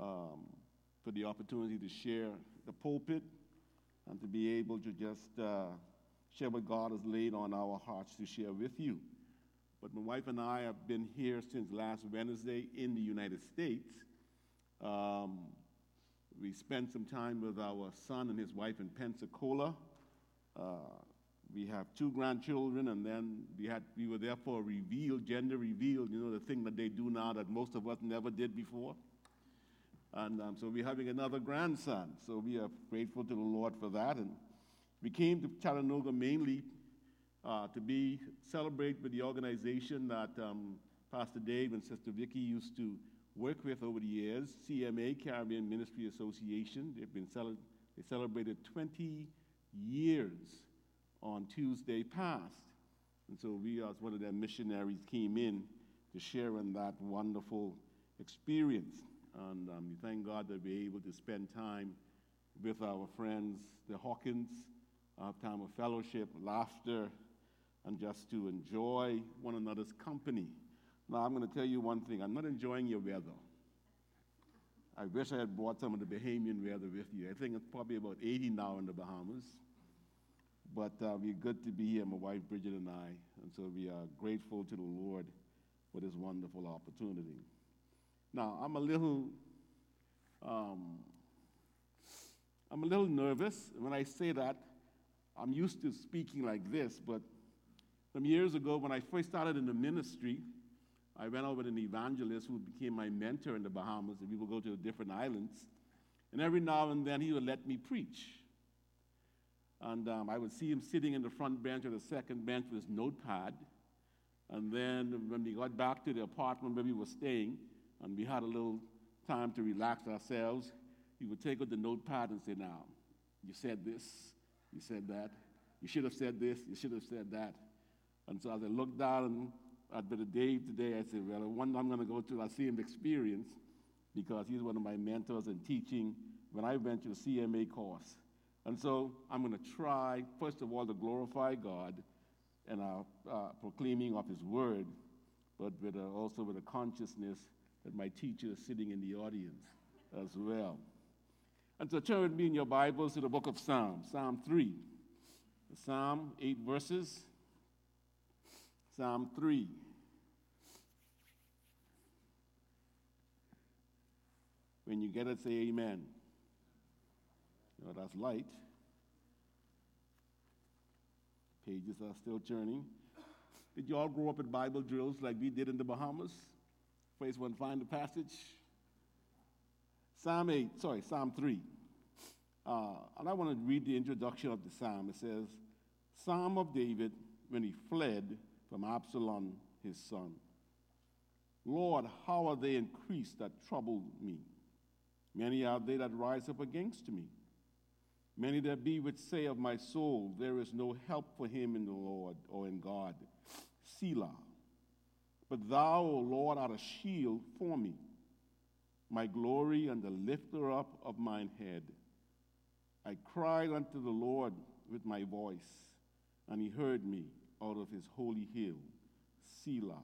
um, for the opportunity to share the pulpit and to be able to just uh, share what God has laid on our hearts to share with you. But my wife and I have been here since last Wednesday in the United States. Um, we spent some time with our son and his wife in Pensacola. Uh, we have two grandchildren, and then we, had, we were there for a reveal, gender reveal, you know, the thing that they do now that most of us never did before. And um, so we're having another grandson. So we are grateful to the Lord for that. And we came to Chattanooga mainly uh, to be celebrate with the organization that um, Pastor Dave and Sister Vicky used to work with over the years, CMA Caribbean Ministry Association. They've been cel- they celebrated 20 years on Tuesday past. And so we, as one of their missionaries, came in to share in that wonderful experience. And um, we thank God that we're able to spend time with our friends, the Hawkins, have time of fellowship, laughter, and just to enjoy one another's company. Now, I'm going to tell you one thing I'm not enjoying your weather. I wish I had brought some of the Bahamian weather with you. I think it's probably about 80 now in the Bahamas. But uh, we're good to be here, my wife Bridget and I. And so we are grateful to the Lord for this wonderful opportunity. Now, I'm a little, um, I'm a little nervous. When I say that, I'm used to speaking like this, but some years ago, when I first started in the ministry, I went over to an evangelist who became my mentor in the Bahamas, and we would go to different islands. And every now and then, he would let me preach. And um, I would see him sitting in the front bench or the second bench with his notepad. And then when we got back to the apartment where we were staying, and we had a little time to relax ourselves, he would take out the notepad and say, Now, you said this, you said that, you should have said this, you should have said that. And so as I looked down at Brother Dave today, I said, Well, one I'm going to go to, I see him experience because he's one of my mentors in teaching when I went to the CMA course. And so I'm going to try, first of all, to glorify God and our uh, proclaiming of His word, but with a, also with a consciousness my teacher is sitting in the audience as well. And so turn with me in your Bibles to the book of Psalms, Psalm 3. Psalm, eight verses. Psalm 3. When you get it, say amen. You know, that's light. Pages are still turning. Did you all grow up at Bible drills like we did in the Bahamas? First one, find the passage. Psalm 8, sorry, Psalm 3. Uh, and I want to read the introduction of the psalm. It says, Psalm of David when he fled from Absalom, his son. Lord, how are they increased that trouble me? Many are they that rise up against me. Many there be which say of my soul, There is no help for him in the Lord or in God. Selah. But thou, O Lord, art a shield for me, my glory and the lifter up of mine head. I cried unto the Lord with my voice, and he heard me out of his holy hill. Selah.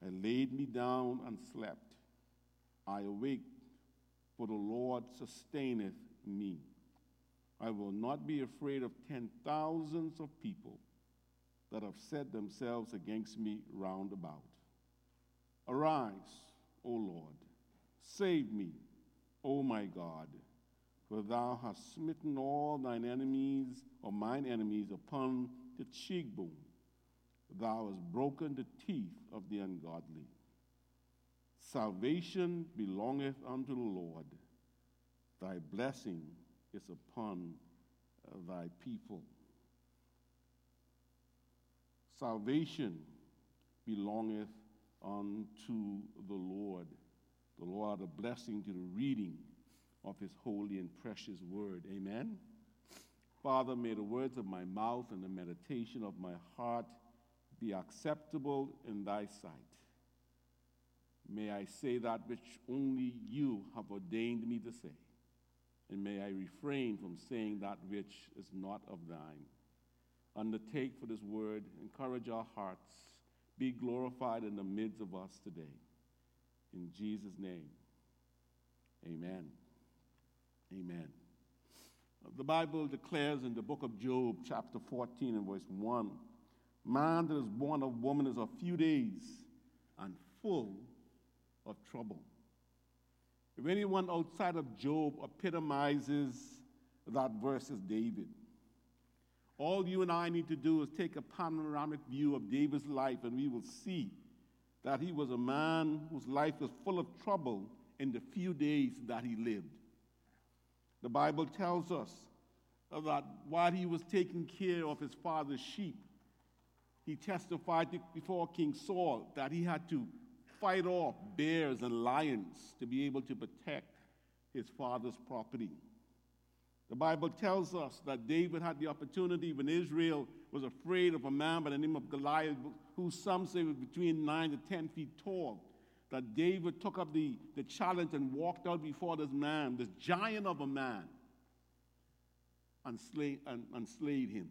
I laid me down and slept. I awaked, for the Lord sustaineth me. I will not be afraid of ten thousands of people that have set themselves against me round about. Arise, O Lord, save me, O my God, for thou hast smitten all thine enemies, or mine enemies, upon the cheekbone. Thou hast broken the teeth of the ungodly. Salvation belongeth unto the Lord. Thy blessing is upon uh, thy people. Salvation belongeth unto the Lord. The Lord, a blessing to the reading of his holy and precious word. Amen. Father, may the words of my mouth and the meditation of my heart be acceptable in thy sight. May I say that which only you have ordained me to say and may I refrain from saying that which is not of thine. Undertake for this word, encourage our hearts, be glorified in the midst of us today. In Jesus' name, Amen. Amen. Uh, the Bible declares in the book of Job, chapter 14 and verse 1 Man that is born of woman is a few days and full of trouble. If anyone outside of Job epitomizes that verse, is David. All you and I need to do is take a panoramic view of David's life, and we will see that he was a man whose life was full of trouble in the few days that he lived. The Bible tells us that while he was taking care of his father's sheep, he testified before King Saul that he had to fight off bears and lions to be able to protect his father's property. The Bible tells us that David had the opportunity when Israel was afraid of a man by the name of Goliath, who some say was between 9 to 10 feet tall, that David took up the, the challenge and walked out before this man, this giant of a man, and, slay, and, and slayed him.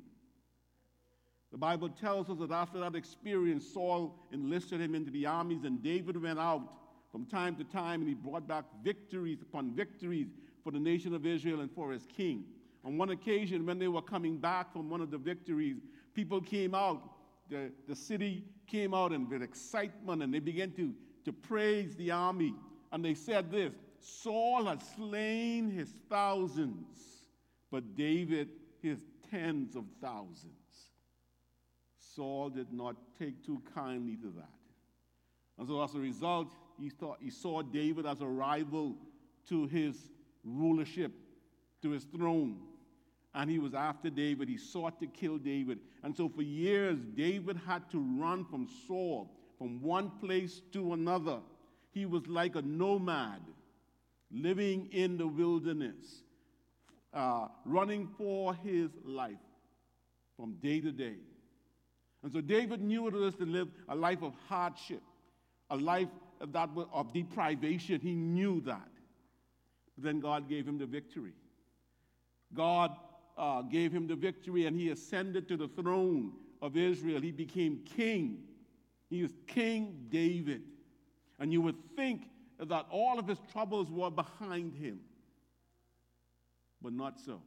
The Bible tells us that after that experience, Saul enlisted him into the armies, and David went out from time to time and he brought back victories upon victories for the nation of Israel and for his king. On one occasion, when they were coming back from one of the victories, people came out, the, the city came out and with excitement, and they began to, to praise the army. And they said this Saul has slain his thousands, but David his tens of thousands. Saul did not take too kindly to that. And so, as a result, he, thought, he saw David as a rival to his rulership, to his throne. And he was after David. He sought to kill David. And so for years, David had to run from Saul, from one place to another. He was like a nomad, living in the wilderness, uh, running for his life from day to day. And so David knew what it was to live a life of hardship, a life that of deprivation. He knew that. Then God gave him the victory. God uh, gave him the victory, and he ascended to the throne of Israel. He became king. He is King David. And you would think that all of his troubles were behind him, but not so.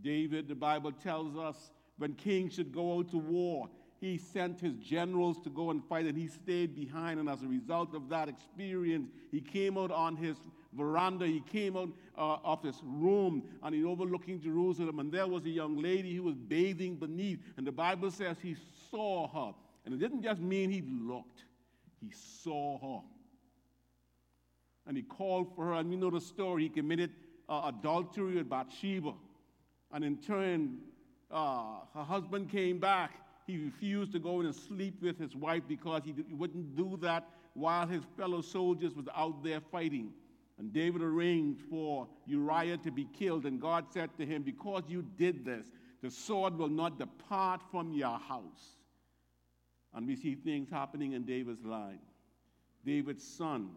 David, the Bible tells us, when kings should go out to war, he sent his generals to go and fight, and he stayed behind. And as a result of that experience, he came out on his veranda. He came out uh, of his room and he overlooking Jerusalem. And there was a young lady who was bathing beneath. And the Bible says he saw her. And it didn't just mean he looked, he saw her. And he called for her. And we know the story. He committed uh, adultery with Bathsheba. And in turn, uh, her husband came back. He refused to go in and sleep with his wife because he, wouldn't do that while his fellow soldiers was out there fighting. And David arranged for Uriah to be killed. And God said to him, Because you did this, the sword will not depart from your house. And we see things happening in David's line. David's son,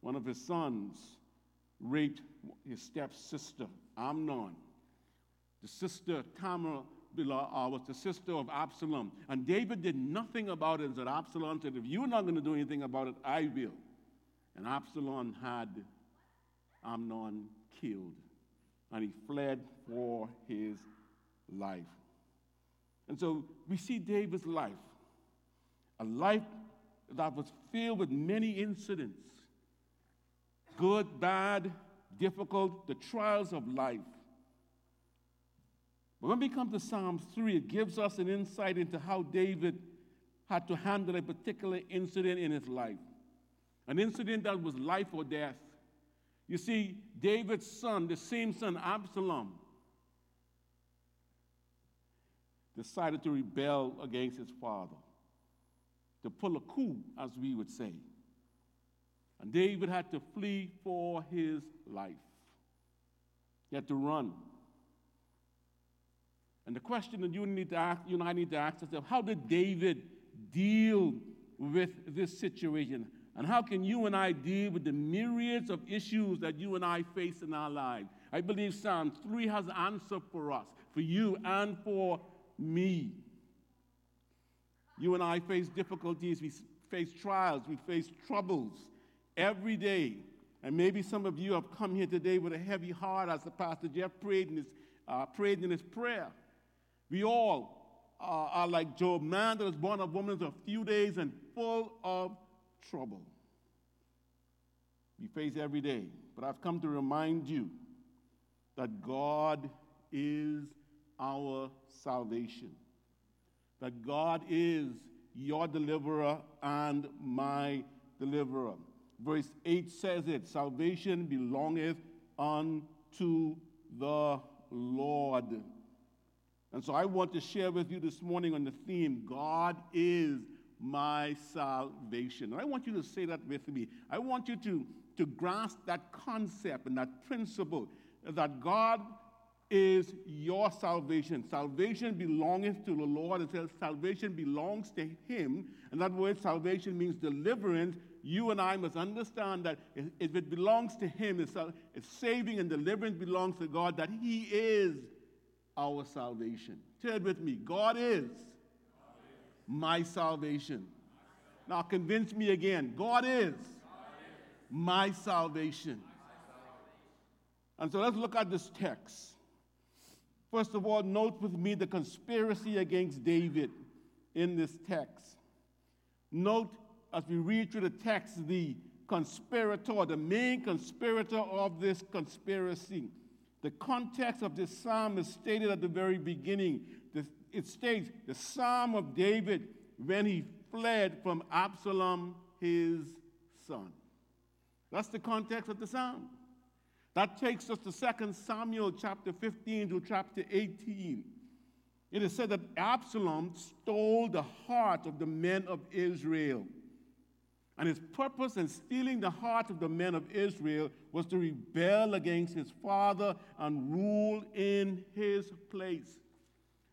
one of his sons, raped his stepsister, Amnon. The sister, Tamar, was the sister of Absalom. And David did nothing about it. And said, Absalom said, If you're not going to do anything about it, I will. And Absalom had Amnon killed. And he fled for his life. And so we see David's life, a life that was filled with many incidents good, bad, difficult, the trials of life. But when we come to Psalm 3, it gives us an insight into how David had to handle a particular incident in his life. An incident that was life or death. You see, David's son, the same son, Absalom, decided to rebel against his father, to pull a coup, as we would say. And David had to flee for his life. He had to run. And the question that you need to ask, you and I need to ask ourselves, how did David deal with this situation? And how can you and I deal with the myriads of issues that you and I face in our lives? I believe Psalm 3 has an answer for us, for you and for me. You and I face difficulties, we face trials, we face troubles every day. And maybe some of you have come here today with a heavy heart, as the Pastor Jeff prayed in his, uh, prayed in his prayer. We all uh, are like Job, man that was born of woman for a few days and full of trouble. We face every day. But I've come to remind you that God is our salvation, that God is your deliverer and my deliverer. Verse 8 says it salvation belongeth unto the Lord. And so I want to share with you this morning on the theme God is my salvation. And I want you to say that with me. I want you to, to grasp that concept and that principle that God is your salvation. Salvation belongeth to the Lord. It says salvation belongs to Him. And that word salvation means deliverance. You and I must understand that if it belongs to Him, if saving and deliverance belongs to God, that He is our salvation. Say it with me God is my salvation. Now convince me again God is my salvation. And so let's look at this text. First of all, note with me the conspiracy against David in this text. Note as we read through the text the conspirator, the main conspirator of this conspiracy. The context of this psalm is stated at the very beginning. It states the psalm of David when he fled from Absalom, his son. That's the context of the psalm. That takes us to 2 Samuel chapter 15 to chapter 18. It is said that Absalom stole the heart of the men of Israel. And his purpose in stealing the heart of the men of Israel was to rebel against his father and rule in his place.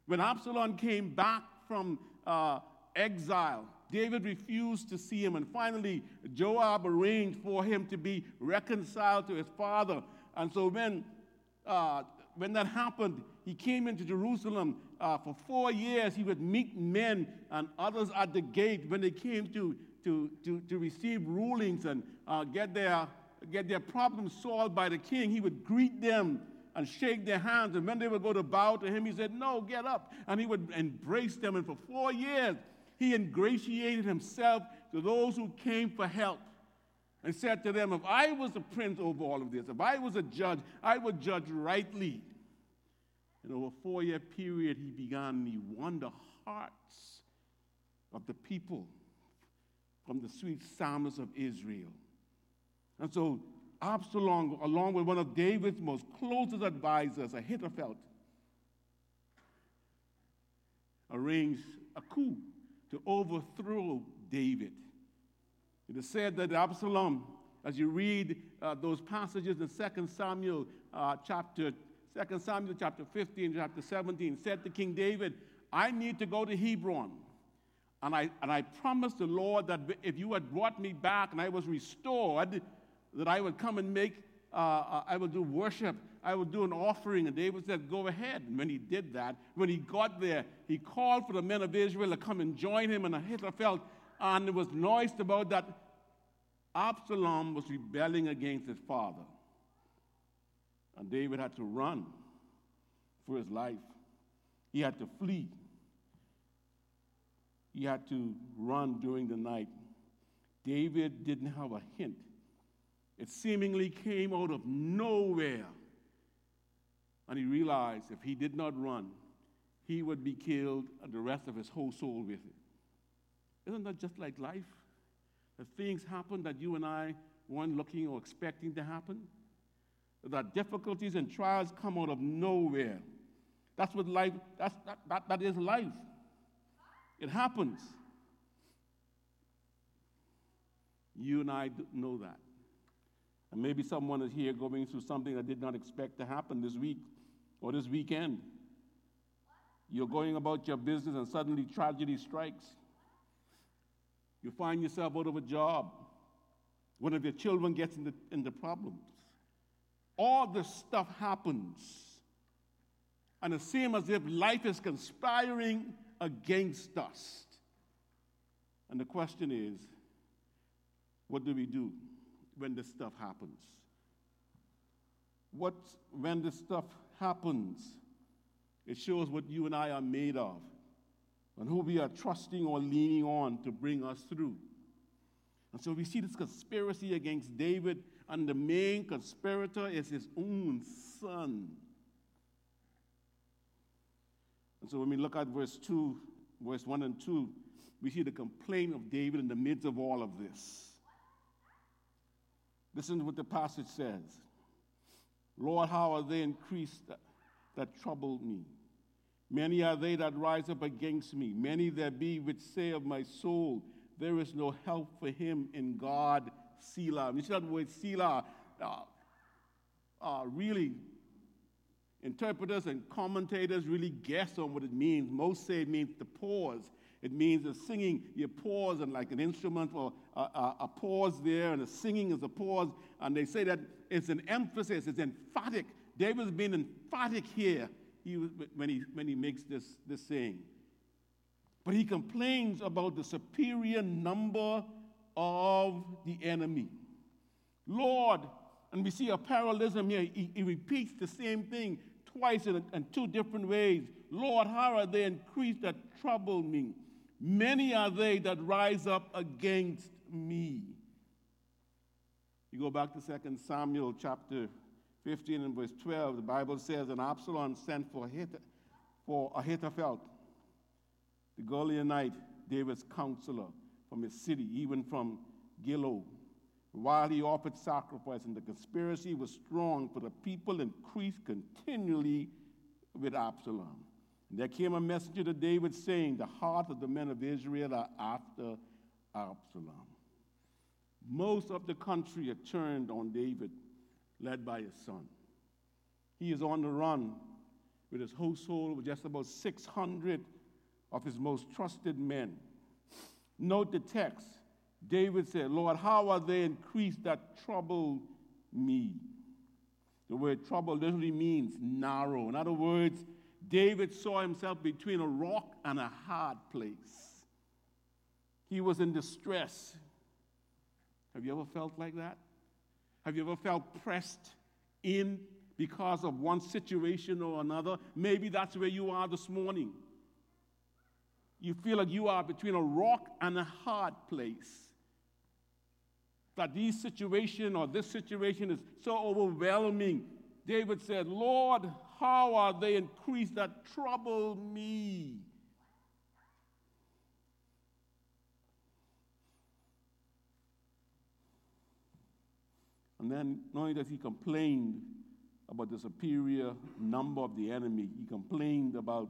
When Absalom came back from uh, exile, David refused to see him, and finally, Joab arranged for him to be reconciled to his father. And so, when, uh, when that happened, he came into Jerusalem. Uh, for four years, he would meet men and others at the gate when they came to, to, to, to receive rulings and uh, get, their, get their problems solved by the king. He would greet them and shake their hands. And when they would go to bow to him, he said, No, get up. And he would embrace them. And for four years, he ingratiated himself to those who came for help and said to them, If I was the prince over all of this, if I was a judge, I would judge rightly. And over a four year period, he began to won the hearts of the people from the sweet psalms of Israel. And so Absalom, along with one of David's most closest advisors, Ahithophel, arranged a coup to overthrow David. It is said that Absalom, as you read uh, those passages in 2 Samuel uh, chapter 2 Samuel chapter 15, chapter 17, said to King David, I need to go to Hebron. And I, and I promised the Lord that if you had brought me back and I was restored, that I would come and make, uh, uh I would do worship I would do an offering. And David said, Go ahead. And when he did that, when he got there, he called for the men of Israel to come and join him. And Ahithophel, and it was noised about that Absalom was rebelling against his father. And David had to run for his life. He had to flee. He had to run during the night. David didn't have a hint. It seemingly came out of nowhere and he realized if he did not run, he would be killed and the rest of his whole soul with it. Isn't that just like life? That things happen that you and I weren't looking or expecting to happen? That difficulties and trials come out of nowhere. That's what life, that's, that, that, that is life. It happens. You and I know that. And maybe someone is here going through something that did not expect to happen this week or this weekend. You're going about your business and suddenly tragedy strikes. You find yourself out of a job. One of your children gets into, into problems. All this stuff happens. And it seems as if life is conspiring against us. And the question is what do we do? when this stuff happens? What when this stuff happens? It shows what you and I are made of and who we are trusting or leaning on to bring us through. And so we see this conspiracy against David, and the main conspirator is his own son. And so when we look at verse 2, verse 1 and 2, we see the complaint of David in the midst of all of this. Listen to what the passage says Lord, how are they increased that, that troubled me? Many are they that rise up against me. Many there be which say of my soul, There is no help for him in God, Selah. You see that word Selah? Uh, uh, really, interpreters and commentators really guess on what it means. Most say it means to pause. It means the singing, you pause and like an instrument or a, a, a pause there, and the singing is a pause. And they say that it's an emphasis, it's emphatic. David's being emphatic here he, when, he, when he makes this, this saying. But he complains about the superior number of the enemy. Lord, and we see a parallelism here. He, he repeats the same thing twice in, in, two different ways. Lord, how are they increased that trouble me? Many are they that rise up against me. You go back to 2 Samuel chapter 15 and verse 12, the Bible says, And Absalom sent for, Ahith- for Ahithophel, the Gilonite, David's counselor from his city, even from Gilo. While he offered sacrifice, and the conspiracy was strong, for the people increased continually with Absalom. And there came a messenger to David saying, The heart of the men of Israel are after Absalom. Most of the country had turned on David led by his son. He is on the run with his household with just about 600 of his most trusted men. Note the text. David said, Lord, how are they increased that trouble me? The word trouble literally means narrow. In other words, David saw himself between a rock and a hard place. He was in distress. Have you ever felt like that? Have you ever felt pressed in because of one situation or another? Maybe that's where you are this morning. You feel like you are between a rock and a hard place. That this situation or this situation is so overwhelming. David said, Lord, how are they increased that trouble me? And then, not only does he complain about the superior number of the enemy, he complained about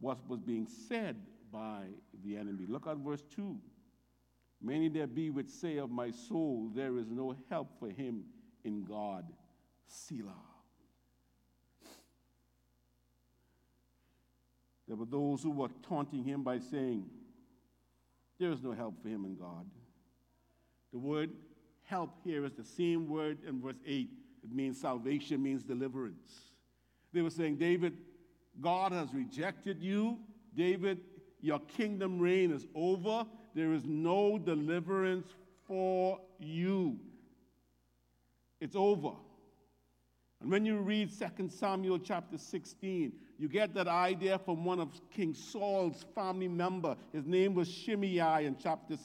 what was being said by the enemy. Look at verse 2. Many there be which say of my soul, there is no help for him in God. Selah. There were those who were taunting him by saying, There is no help for him in God. The word help here is the same word in verse 8. It means salvation, means deliverance. They were saying, David, God has rejected you. David, your kingdom reign is over. There is no deliverance for you. It's over. And when you read 2 Samuel chapter 16, you get that idea from one of King Saul's family member. His name was Shimei in chapter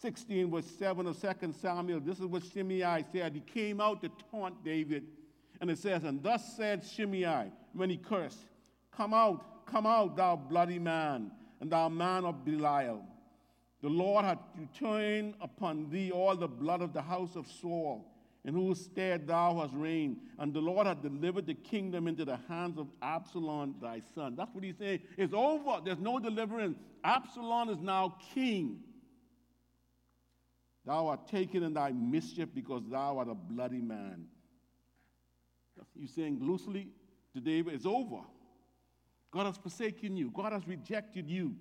16, verse 7 of 2 Samuel, this is what Shimei said. He came out to taunt David. And it says, And thus said Shimei when he cursed, Come out, come out, thou bloody man, and thou man of Belial. The Lord hath returned upon thee all the blood of the house of Saul, in whose stead thou hast reigned. And the Lord hath delivered the kingdom into the hands of Absalom thy son. That's what he's saying. It's over. There's no deliverance. Absalom is now king. Thou art taken in thy mischief because thou art a bloody man. He's saying loosely to David, it's over. God has forsaken you, God has rejected you.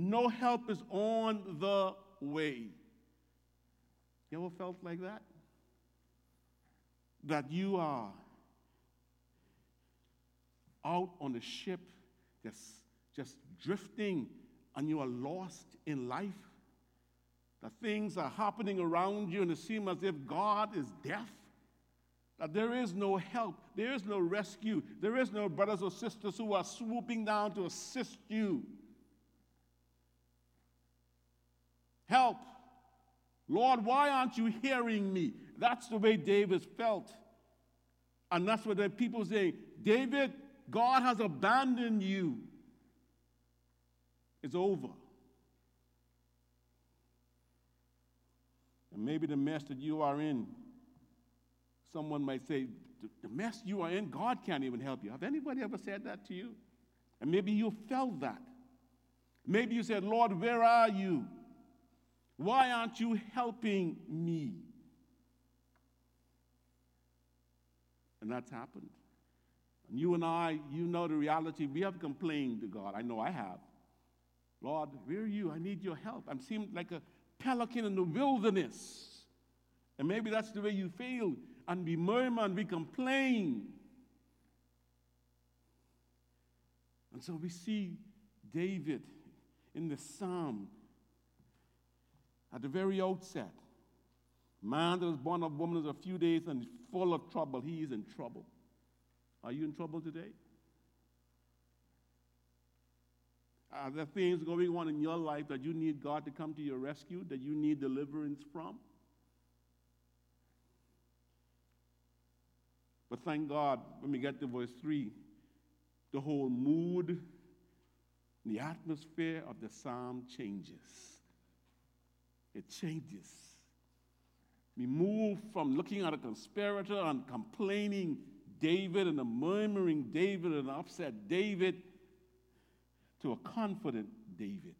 No help is on the way. You ever felt like that? That you are out on a ship, just, just drifting, and you are lost in life? that things are happening around you and it seems as if God is deaf, that there is no help, there is no rescue, there is no brothers or sisters who are swooping down to assist you. Help. Lord, why aren't you hearing me? That's the way David felt. And that's what the people say David, God has abandoned you. It's over. And maybe the mess that you are in, someone might say, the mess you are in, God can't even help you. Have anybody ever said that to you? And maybe you felt that. Maybe you said, Lord, where are you? Why aren't you helping me? And that's happened. And you and I, you know the reality. We have complained to God. I know I have. Lord, where are you? I need your help. I'm seeming like a pelican in the wilderness. And maybe that's the way you feel. And we murmur and we complain. And so we see David in the psalm at the very outset. Man that is born of woman is a few days and full of trouble. He is in trouble. Are you in trouble today? Are there things going on in your life that you need God to come to your rescue, that you need deliverance from? But thank God, when we get to verse 3, the whole mood, the atmosphere of the psalm changes it changes. We move from looking at a conspirator and complaining David and a murmuring David and upset David to a confident David.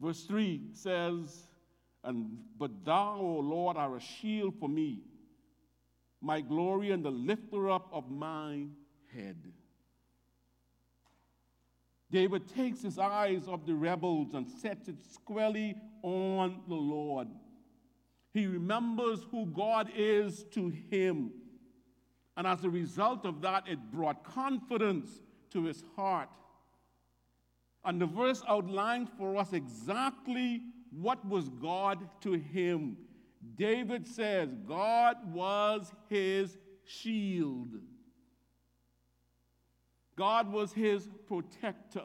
Verse 3 says, and but thou, O Lord, are a shield for me, my glory and the lifter up of my head. David takes his eyes off the rebels and sets it squarely on the Lord. He remembers who God is to him. And as a result of that, it brought confidence to his heart. And the verse outlines for us exactly what was God to him. David says, God was his shield. God was his protector.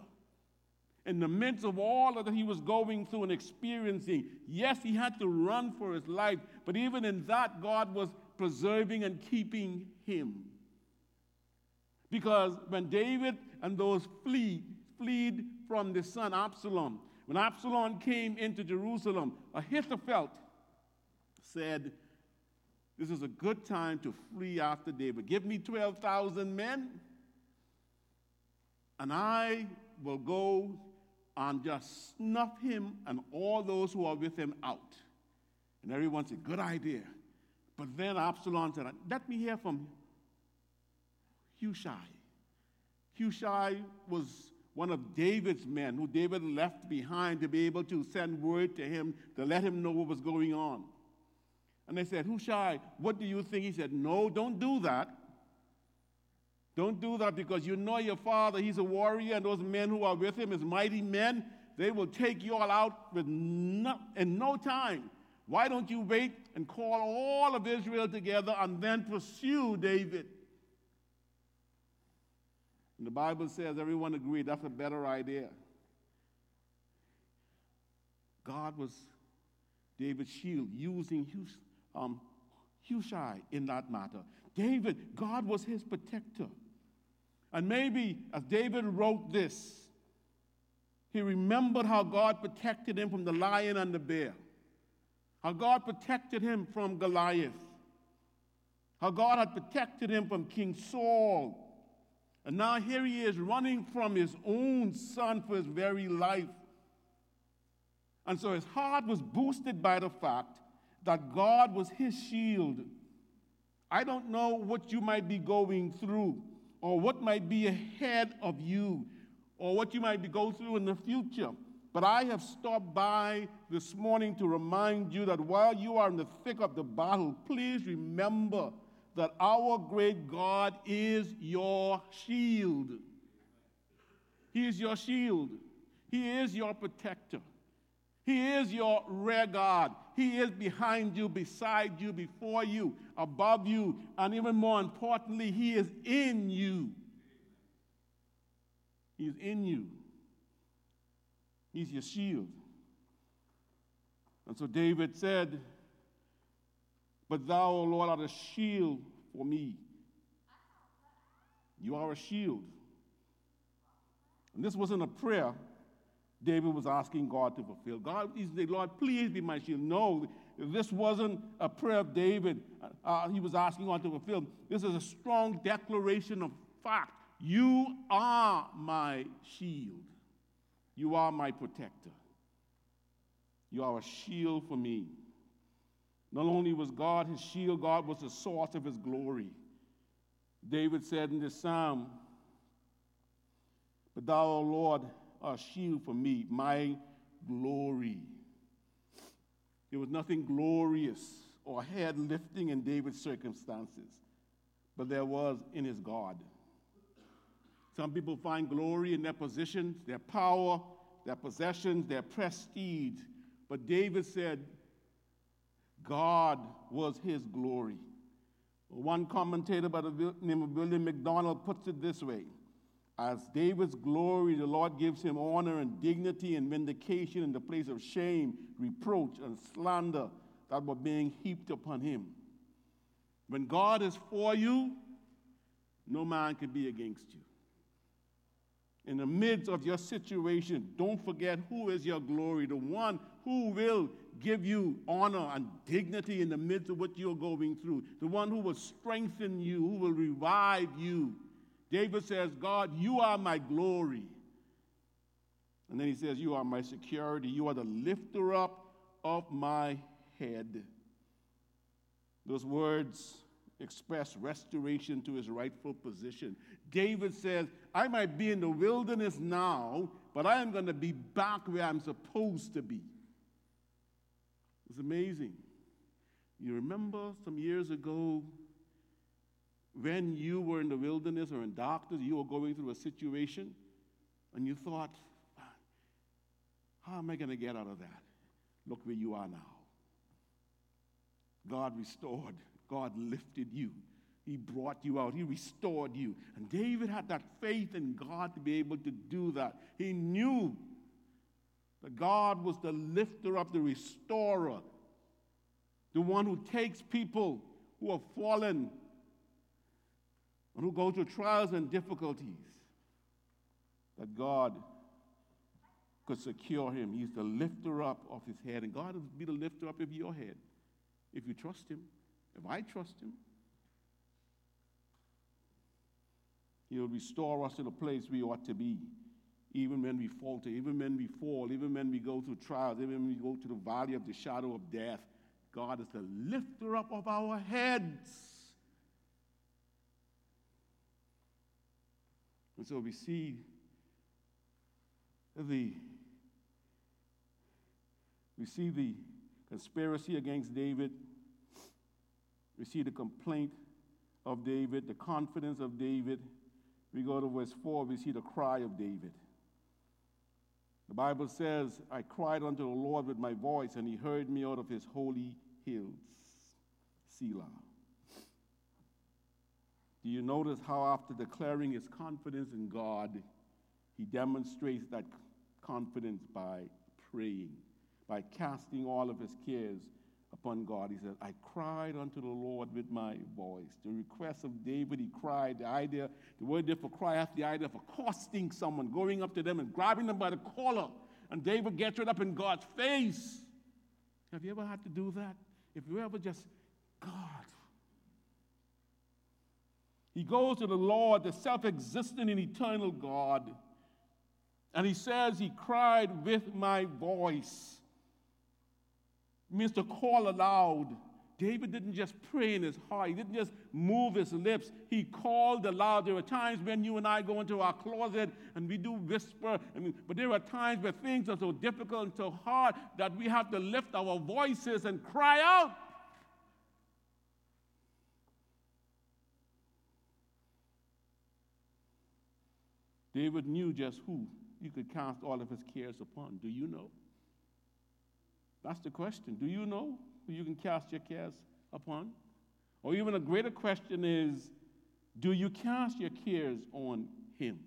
In the midst of all that he was going through and experiencing, yes, he had to run for his life, but even in that, God was preserving and keeping him. Because when David and those flee, fled from the son Absalom, when Absalom came into Jerusalem, Ahithophel said, This is a good time to flee after David. Give me 12,000 men and I will go and just snuff him and all those who are with him out. And everyone said, Good idea. But then Absalom said, Let me hear from Hushai. Hushai was one of David's men who David left behind to be able to send word to him to let him know what was going on. And they said, Hushai, what do you think? He said, No, don't do that. Don't do that because you know your father, he's a warrior, and those men who are with him is mighty men. They will take you all out with no, in no time. Why don't you wait and call all of Israel together and then pursue David? And the Bible says everyone agreed that's a better idea. God was David's shield, using Hus- um, Hushai in that matter. David, God was his protector. And maybe as David wrote this, he remembered how God protected him from the lion and the bear, how God protected him from Goliath, how God had protected him from King Saul. And now here he is running from his own son for his very life. And so his heart was boosted by the fact that God was his shield. I don't know what you might be going through or what might be ahead of you or what you might be going through in the future. But I have stopped by this morning to remind you that while you are in the thick of the battle, please remember that our great God is your shield. He is your shield. He is your protector. He is your rear guard. He is behind you, beside you, before you, above you, and even more importantly, He is in you. He's in you. He's your shield. And so David said, But thou, O Lord, art a shield for me. You are a shield. And this wasn't a prayer David was asking God to fulfill. God, he said, Lord, please be my shield. No, this wasn't a prayer of David uh, he was asking God to fulfill. This is a strong declaration of fact. You are my shield. You are my protector. You are a shield for me. Not only was God his shield, God was the source of his glory. David said in this psalm, But thou, O Lord, a shield for me, my glory. There was nothing glorious or head lifting in David's circumstances, but there was in his God. Some people find glory in their positions, their power, their possessions, their prestige. But David said, God was his glory. One commentator by the name of William MacDonald puts it this way As David's glory, the Lord gives him honor and dignity and vindication in the place of shame, reproach, and slander that were being heaped upon him. When God is for you, no man can be against you. In the midst of your situation, don't forget who is your glory, the one who will give you honor and dignity in the midst of what you're going through, the one who will strengthen you, who will revive you. David says, God, you are my glory. And then he says, You are my security. You are the lifter up of my head. Those words express restoration to his rightful position. David says, I might be in the wilderness now, but I am going to be back where I'm supposed to be. It's amazing. You remember some years ago when you were in the wilderness or in darkness, you were going through a situation, and you thought, how am I going to get out of that? Look where you are now. God restored, God lifted you. He brought you out. He restored you. And David had that faith in God to be able to do that. He knew that God was the lifter up, the restorer, the one who takes people who have fallen who go through trials and difficulties, that God could secure him. He's the lifter up of his head. And God will be the lifter up of your head if you trust him. If I trust him, he'll restore us to the place we ought to be even when we falter, even when we fall, even when we go through trials, even when we go to the valley of the shadow of death, God is the lifter up of our heads. And so we see the we see the conspiracy against David. We see the complaint of David, the confidence of David. We go to verse 4, we see the cry of David. The Bible says, I cried unto the Lord with my voice, and he heard me out of his holy hills. Selah. Do you notice how, after declaring his confidence in God, he demonstrates that confidence by praying, by casting all of his cares upon God. He says, I cried unto the Lord with my voice. The request of David, he cried. The idea, the word there for cry has the idea of accosting someone, going up to them and grabbing them by the collar. And David gets right up in God's face. Have you ever had to do that? If you ever just, God. He goes to the Lord, the self existent and eternal God. And he says, He cried with my voice means to call aloud. David didn't just pray in his heart, he didn't just move his lips, he called aloud. There are times when you and I go into our closet and we do whisper, mean, but there are times where things are so difficult and so hard that we have to lift our voices and cry out. David knew just who you could cast all of his cares upon. Do you know? That's the question. Do you know who you can cast your cares upon? Or even a greater question is do you cast your cares on Him?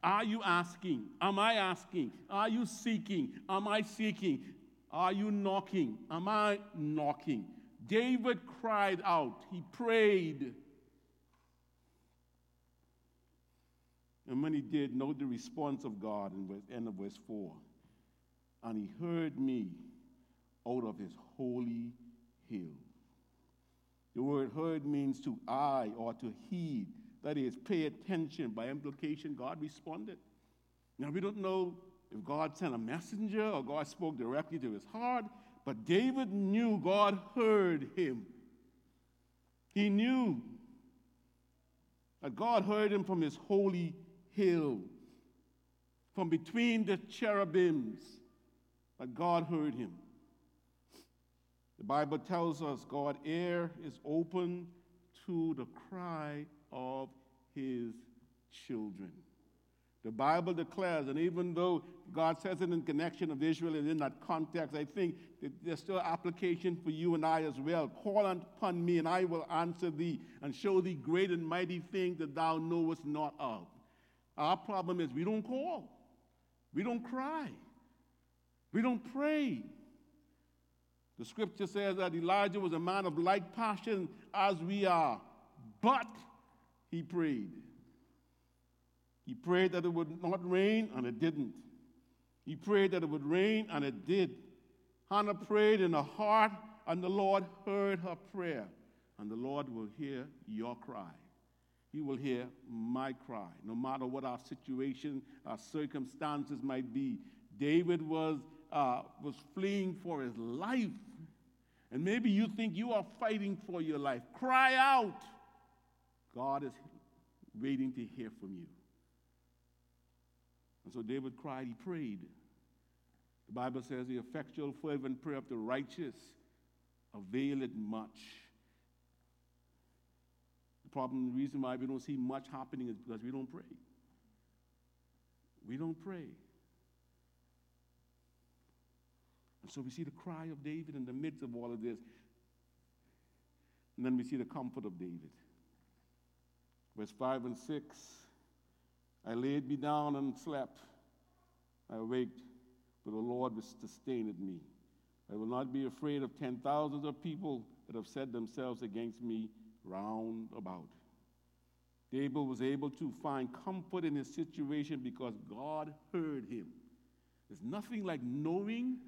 Are you asking? Am I asking? Are you seeking? Am I seeking? Are you knocking? Am I knocking? David cried out, he prayed. And when he did, note the response of God in the end of verse 4. And he heard me out of his holy hill. The word heard means to eye or to heed. That is, pay attention. By implication, God responded. Now, we don't know if God sent a messenger or God spoke directly to his heart, but David knew God heard him. He knew that God heard him from his holy hill, from between the cherubims, but God heard him. The Bible tells us God's ear is open to the cry of his children. The Bible declares, and even though God says it in connection of Israel and in that context, I think there's still application for you and I as well. Call upon me, and I will answer thee, and show thee great and mighty things that thou knowest not of. Our problem is we don't call, we don't cry, we don't pray. The scripture says that Elijah was a man of like passion as we are, but he prayed. He prayed that it would not rain, and it didn't. He prayed that it would rain, and it did. Hannah prayed in her heart, and the Lord heard her prayer. And the Lord will hear your cry. He will hear my cry, no matter what our situation, our circumstances might be. David was, uh, was fleeing for his life. And maybe you think you are fighting for your life. Cry out. God is waiting to hear from you. And so David cried, he prayed. The Bible says the effectual, fervent prayer of the righteous availeth much. Problem, the reason why we don't see much happening is because we don't pray. We don't pray. And so we see the cry of David in the midst of all of this. And then we see the comfort of David. Verse 5 and 6 I laid me down and slept. I awaked, but the Lord was sustained me. I will not be afraid of ten thousands of people that have set themselves against me round about. David was able to find comfort in his situation because God heard him. There's nothing like knowing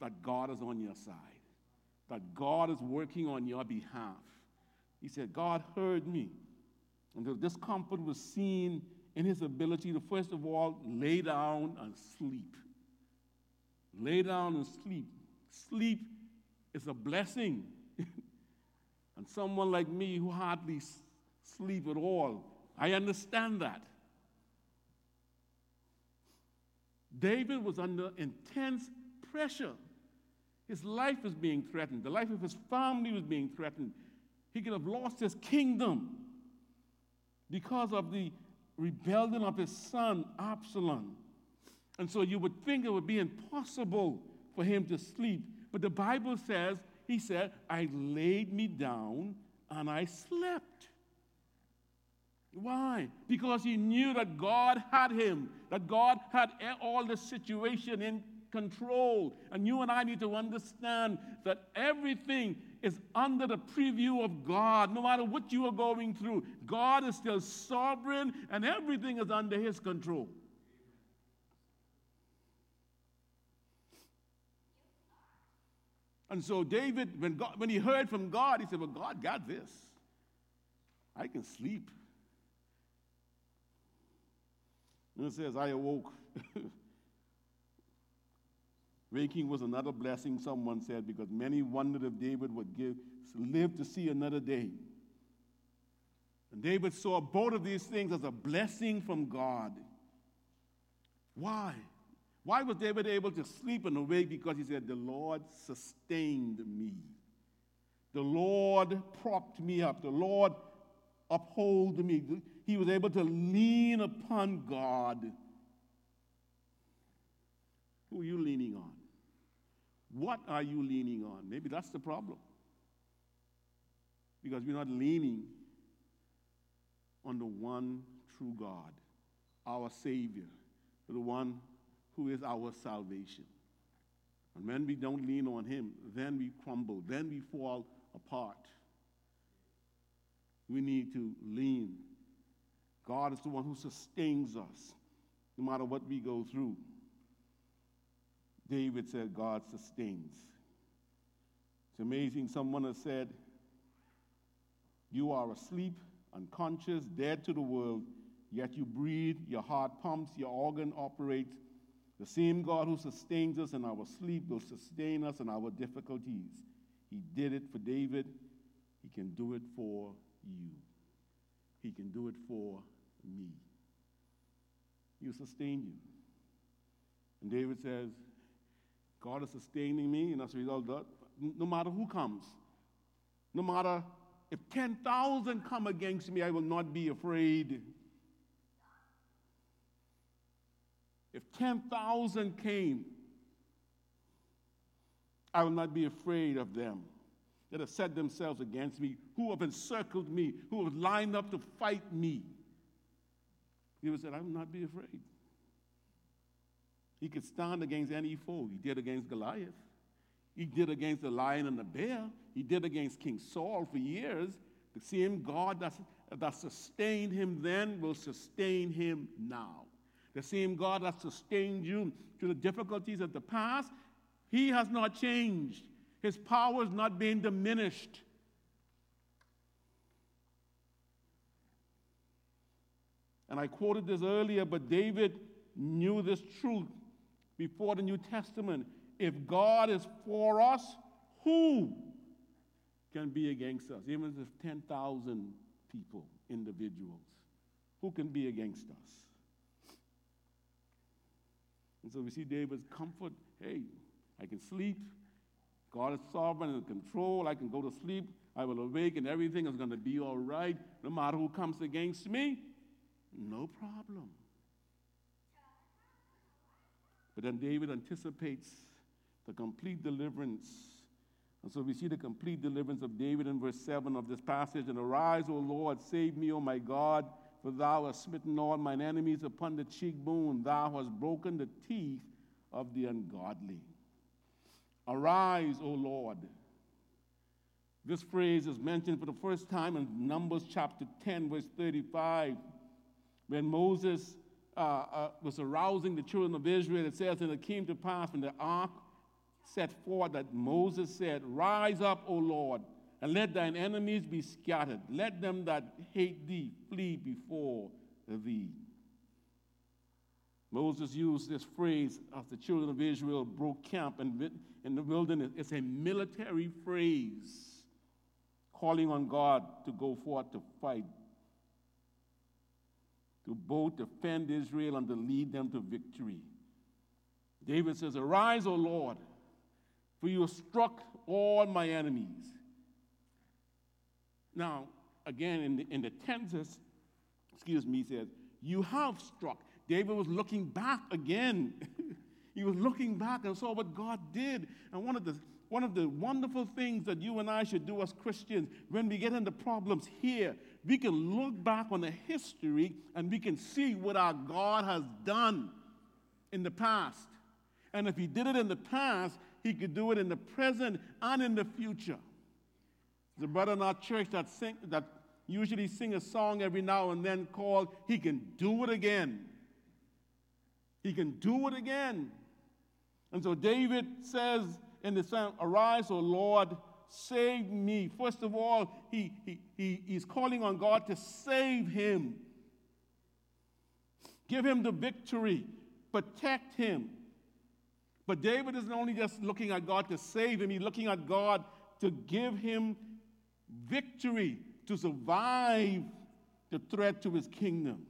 that God is on your side, that God is working on your behalf. He said, God heard me. And this comfort was seen in his ability to, first of all, lay down and sleep. Lay down and sleep. Sleep is a blessing. And someone like me who hardly sleep at all, I understand that. David was under intense pressure. His life was being threatened, the life of his family was being threatened. He could have lost his kingdom because of the rebellion of his son Absalom. And so you would think it would be impossible for him to sleep. But the Bible says, he said, I laid me down and I slept. Why? Because he knew that God had him, that God had all the situation in control. And you and I need to understand that everything is under the preview of God. No matter what you are going through, God is still sovereign and everything is under His control. And so David, when, God, when he heard from God, he said, Well, God got this. I can sleep. And it says, I awoke. Waking was another blessing, someone said, because many wondered if David would give, live to see another day. And David saw both of these things as a blessing from God. Why? Why was David able to sleep and awake? Because he said, The Lord sustained me. The Lord propped me up. The Lord uphold me. He was able to lean upon God. Who are you leaning on? What are you leaning on? Maybe that's the problem. Because we're not leaning on the one true God, our Savior, the one who is our salvation. And when we don't lean on Him, then we crumble, then we fall apart. We need to lean. God is the one who sustains us no matter what we go through. David said, God sustains. It's amazing. Someone has said, You are asleep, unconscious, dead to the world, yet you breathe, your heart pumps, your organ operates. The same God who sustains us in our sleep will sustain us in our difficulties. He did it for David. He can do it for you. He can do it for me. He'll sustain you. And David says, God is sustaining me, and as a result, no matter who comes, no matter if 10,000 come against me, I will not be afraid. If 10,000 came, I will not be afraid of them that have set themselves against me, who have encircled me, who have lined up to fight me. He would said, I will not be afraid. He could stand against any foe. He did against Goliath. He did against the lion and the bear. He did against King Saul for years. The same God that, that sustained him then will sustain him now. The same God that sustained you through the difficulties of the past, he has not changed. His power is not being diminished. And I quoted this earlier, but David knew this truth before the New Testament. If God is for us, who can be against us? Even if 10,000 people, individuals, who can be against us? And so we see David's comfort hey, I can sleep, God is sovereign and in control. I can go to sleep. I will awake and everything is going to be all right. No matter who comes against me, no problem. But then David anticipates the complete deliverance. And so we see the complete deliverance of David in verse 7 of this passage. And arise, O Lord, save me, O my God, for thou hast smitten all mine enemies upon the cheekbone. Thou hast broken the teeth of the ungodly. Arise, O Lord. This phrase is mentioned for the first time in Numbers chapter 10, verse 35, when Moses uh, uh, was arousing the children of Israel. It says, And it came to pass when the ark set forth that Moses said, Rise up, O Lord, and let thine enemies be scattered. Let them that hate thee flee before thee. Moses used this phrase as the children of Israel broke camp in, in the wilderness. It's a military phrase calling on God to go forth to fight, to both defend Israel and to lead them to victory. David says, Arise, O Lord, for you have struck all my enemies. Now, again, in the, in the tenses, excuse me, says, You have struck. David was looking back again. he was looking back and saw what God did. And one of the one of the wonderful things that you and I should do as Christians when we get into problems here, we can look back on the history and we can see what our God has done in the past. And if He did it in the past, He could do it in the present and in the future. There's a brother in our church that, sing, that usually sing a song every now and then called He Can Do It Again. He can do it again. And so David says in the psalm, Arise, O Lord, save me. First of all, he, he, he, he's calling on God to save him. Give him the victory. Protect him. But David isn't only just looking at God to save him, he's looking at God to give him victory to survive the threat to his kingdom.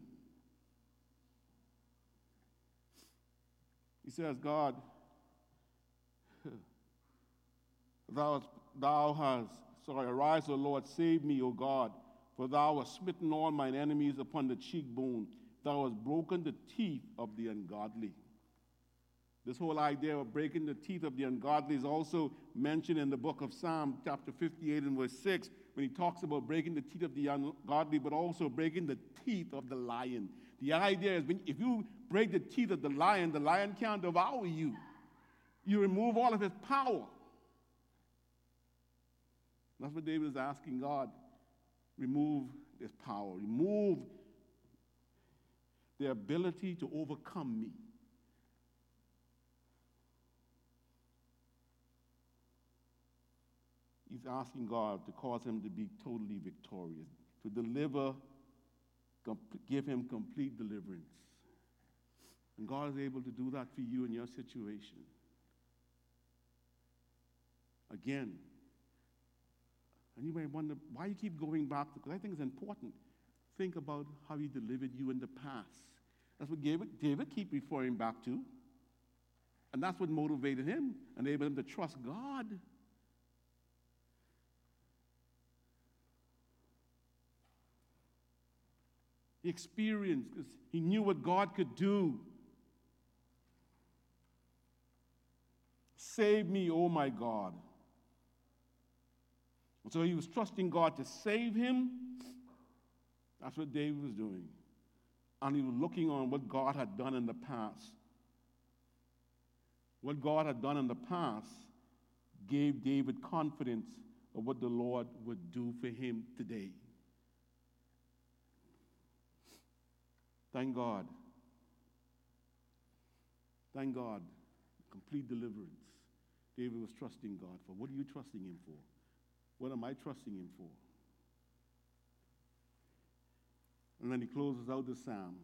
He says, God, thou, thou hast, sorry, arise, O Lord, save me, O God, for thou hast smitten all mine enemies upon the cheekbone. Thou hast broken the teeth of the ungodly. This whole idea of breaking the teeth of the ungodly is also mentioned in the book of Psalm, chapter 58 and verse 6, when he talks about breaking the teeth of the ungodly, but also breaking the teeth of the lion. The idea is when, if you break the teeth of the lion, the lion can't devour you. You remove all of his power. That's what David is asking God. Remove this power. Remove the ability to overcome me. Asking God to cause him to be totally victorious, to deliver, give him complete deliverance. And God is able to do that for you in your situation. Again, and you may wonder why you keep going back because I think it's important. Think about how he delivered you in the past. That's what David, David keep referring back to. And that's what motivated him, enabled him to trust God. He experienced because he knew what God could do. Save me, oh my God. And so he was trusting God to save him. That's what David was doing. And he was looking on what God had done in the past. What God had done in the past gave David confidence of what the Lord would do for him today. Thank God. Thank God. Complete deliverance. David was trusting God for. What are you trusting Him for? What am I trusting Him for? And then he closes out the psalm.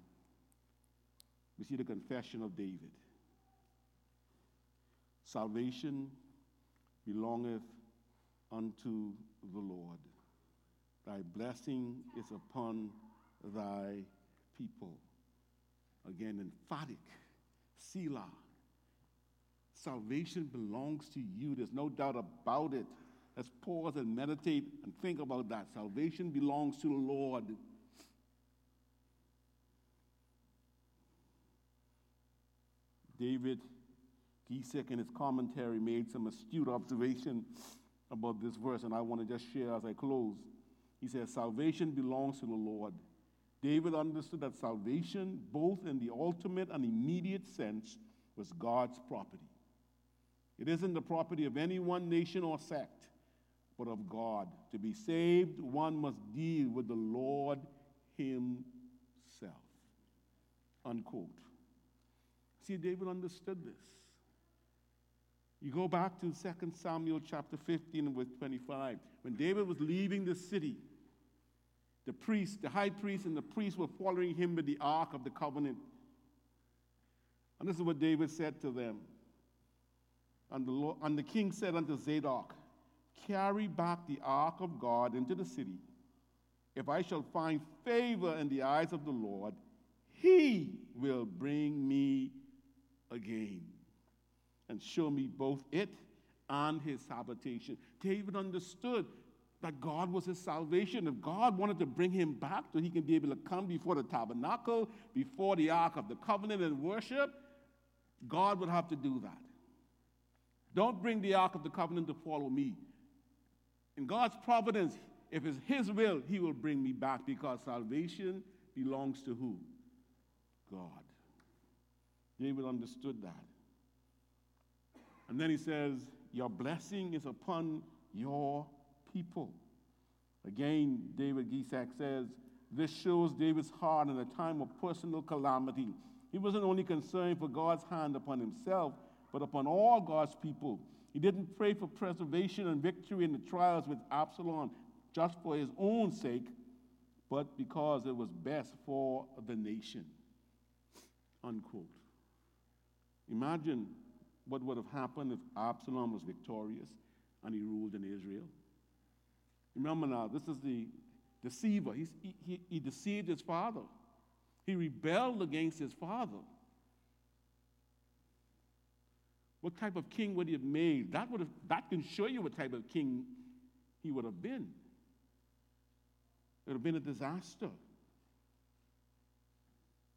We see the confession of David Salvation belongeth unto the Lord. Thy blessing is upon thy people. Again, emphatic. Selah. Salvation belongs to you. There's no doubt about it. Let's pause and meditate and think about that. Salvation belongs to the Lord. David Guzik in his commentary made some astute observation about this verse, and I want to just share as I close. He says, Salvation belongs to the Lord. David understood that salvation, both in the ultimate and immediate sense, was God's property. It isn't the property of any one nation or sect, but of God. To be saved, one must deal with the Lord Himself. Unquote. See, David understood this. You go back to 2 Samuel chapter 15 and verse 25. When David was leaving the city, the priest, the high priest, and the priest were following him with the ark of the covenant. And this is what David said to them. And the, Lord, and the king said unto Zadok, Carry back the ark of God into the city. If I shall find favor in the eyes of the Lord, he will bring me again and show me both it and his habitation. David understood that God was his salvation. If God wanted to bring him back so he can be able to come before the tabernacle, before the Ark of the Covenant and worship, God would have to do that. Don't bring the Ark of the Covenant to follow me. In God's providence, if it's his will, he will bring me back because salvation belongs to who? God. David understood that. And then he says, Your blessing is upon your people. Again, David Guzik says, this shows David's heart in a time of personal calamity. He wasn't only concerned for God's hand upon himself, but upon all God's people. He didn't pray for preservation and victory in the trials with Absalom just for his own sake, but because it was best for the nation. Unquote. Imagine what would have happened if Absalom was victorious and he ruled in Israel. Remember now, this is the deceiver. He, he, he deceived his father, he rebelled against his father. What type of king would he have made? That, would have, that can show you what type of king he would have been. It would have been a disaster.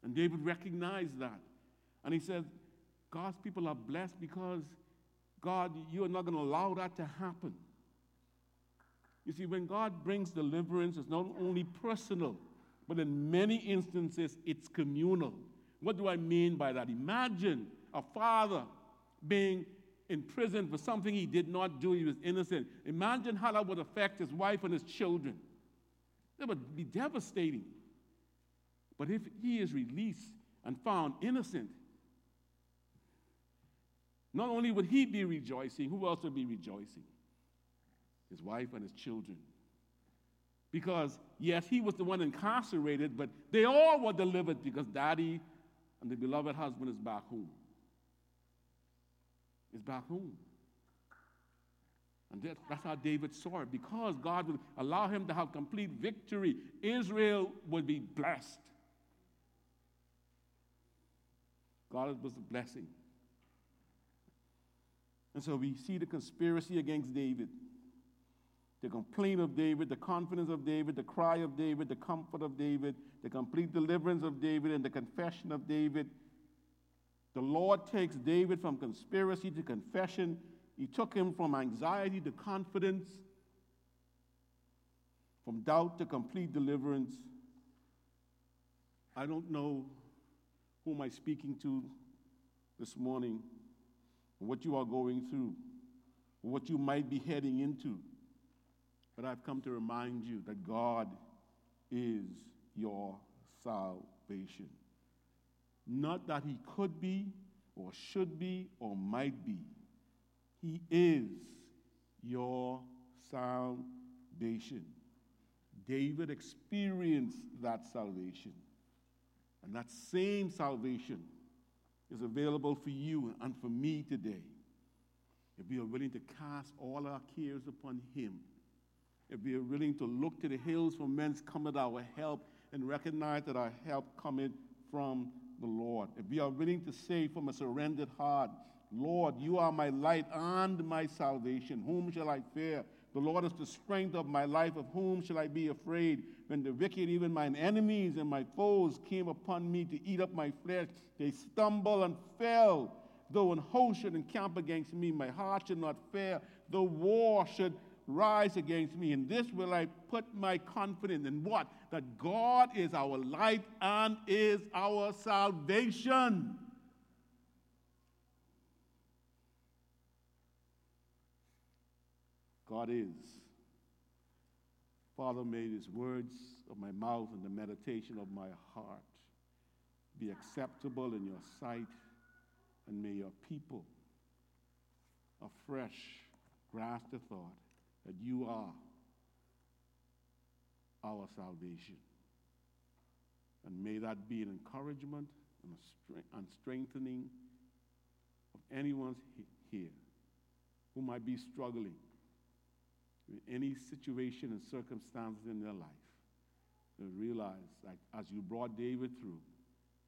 And David recognized that. And he said, God's people are blessed because, God, you are not going to allow that to happen. You see, when God brings deliverance, it's not only personal, but in many instances, it's communal. What do I mean by that? Imagine a father being in prison for something he did not do, he was innocent. Imagine how that would affect his wife and his children. That would be devastating. But if he is released and found innocent, not only would he be rejoicing, who else would be rejoicing? His wife and his children. Because, yes, he was the one incarcerated, but they all were delivered because daddy and the beloved husband is back home. Is back home. And that, that's how David saw it. Because God would allow him to have complete victory, Israel would be blessed. God was a blessing. And so we see the conspiracy against David, the complaint of David, the confidence of David, the cry of David, the comfort of David, the complete deliverance of David, and the confession of David. The Lord takes David from conspiracy to confession. He took him from anxiety to confidence, from doubt to complete deliverance. I don't know who am I speaking to this morning, what you are going through, what you might be heading into. But I've come to remind you that God is your salvation. Not that He could be, or should be, or might be. He is your salvation. David experienced that salvation. And that same salvation is available for you and for me today. If we are willing to cast all our cares upon Him, if we are willing to look to the hills from whence cometh our help and recognize that our help cometh from the Lord, if we are willing to say from a surrendered heart, Lord, you are my light and my salvation, whom shall I fear? The Lord is the strength of my life. Of whom shall I be afraid? When the wicked, even mine enemies and my foes, came upon me to eat up my flesh, they stumbled and fell. Though an host should encamp against me, my heart should not fear. Though war should rise against me, in this will I put my confidence in what? That God is our light and is our salvation. God is. Father, may these words of my mouth and the meditation of my heart be acceptable in your sight, and may your people afresh grasp the thought that you are our salvation. And may that be an encouragement and, a and strengthening of anyone here who might be struggling in any situation and circumstances in their life, To realize that as you brought David through,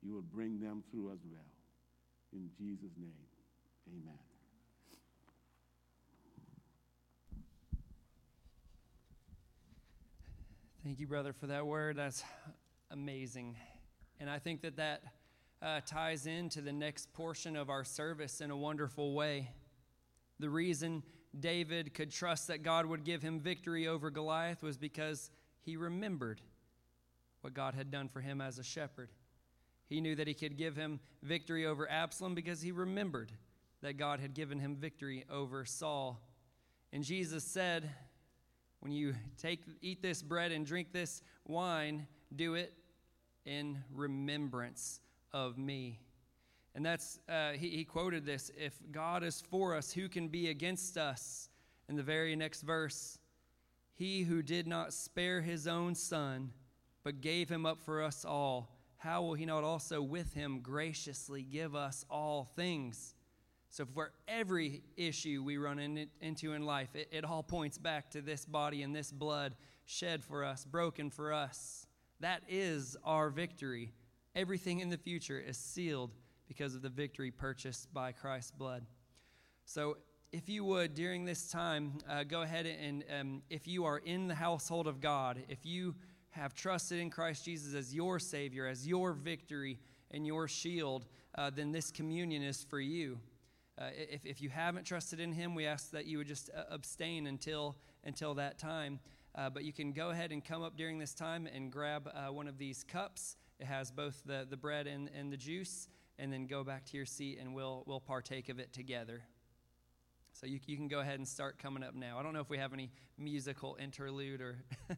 you will bring them through as well. In Jesus' name, amen. Thank you, brother, for that word. That's amazing. And I think that that uh, ties into the next portion of our service in a wonderful way. The reason David could trust that God would give him victory over Goliath was because he remembered what God had done for him as a shepherd. He knew that he could give him victory over Absalom because he remembered that God had given him victory over Saul. And Jesus said, When you take, eat this bread and drink this wine, do it in remembrance of me. And that's, uh, he, he quoted this if God is for us, who can be against us? In the very next verse, he who did not spare his own son, but gave him up for us all, how will he not also with him graciously give us all things? So, for every issue we run in, into in life, it, it all points back to this body and this blood shed for us, broken for us. That is our victory. Everything in the future is sealed because of the victory purchased by Christ's blood. So, if you would, during this time, uh, go ahead and um, if you are in the household of God, if you have trusted in Christ Jesus as your Savior, as your victory, and your shield, uh, then this communion is for you. Uh, if, if you haven't trusted in Him, we ask that you would just uh, abstain until, until that time. Uh, but you can go ahead and come up during this time and grab uh, one of these cups. It has both the, the bread and, and the juice, and then go back to your seat and we'll, we'll partake of it together. So you, you can go ahead and start coming up now. I don't know if we have any musical interlude or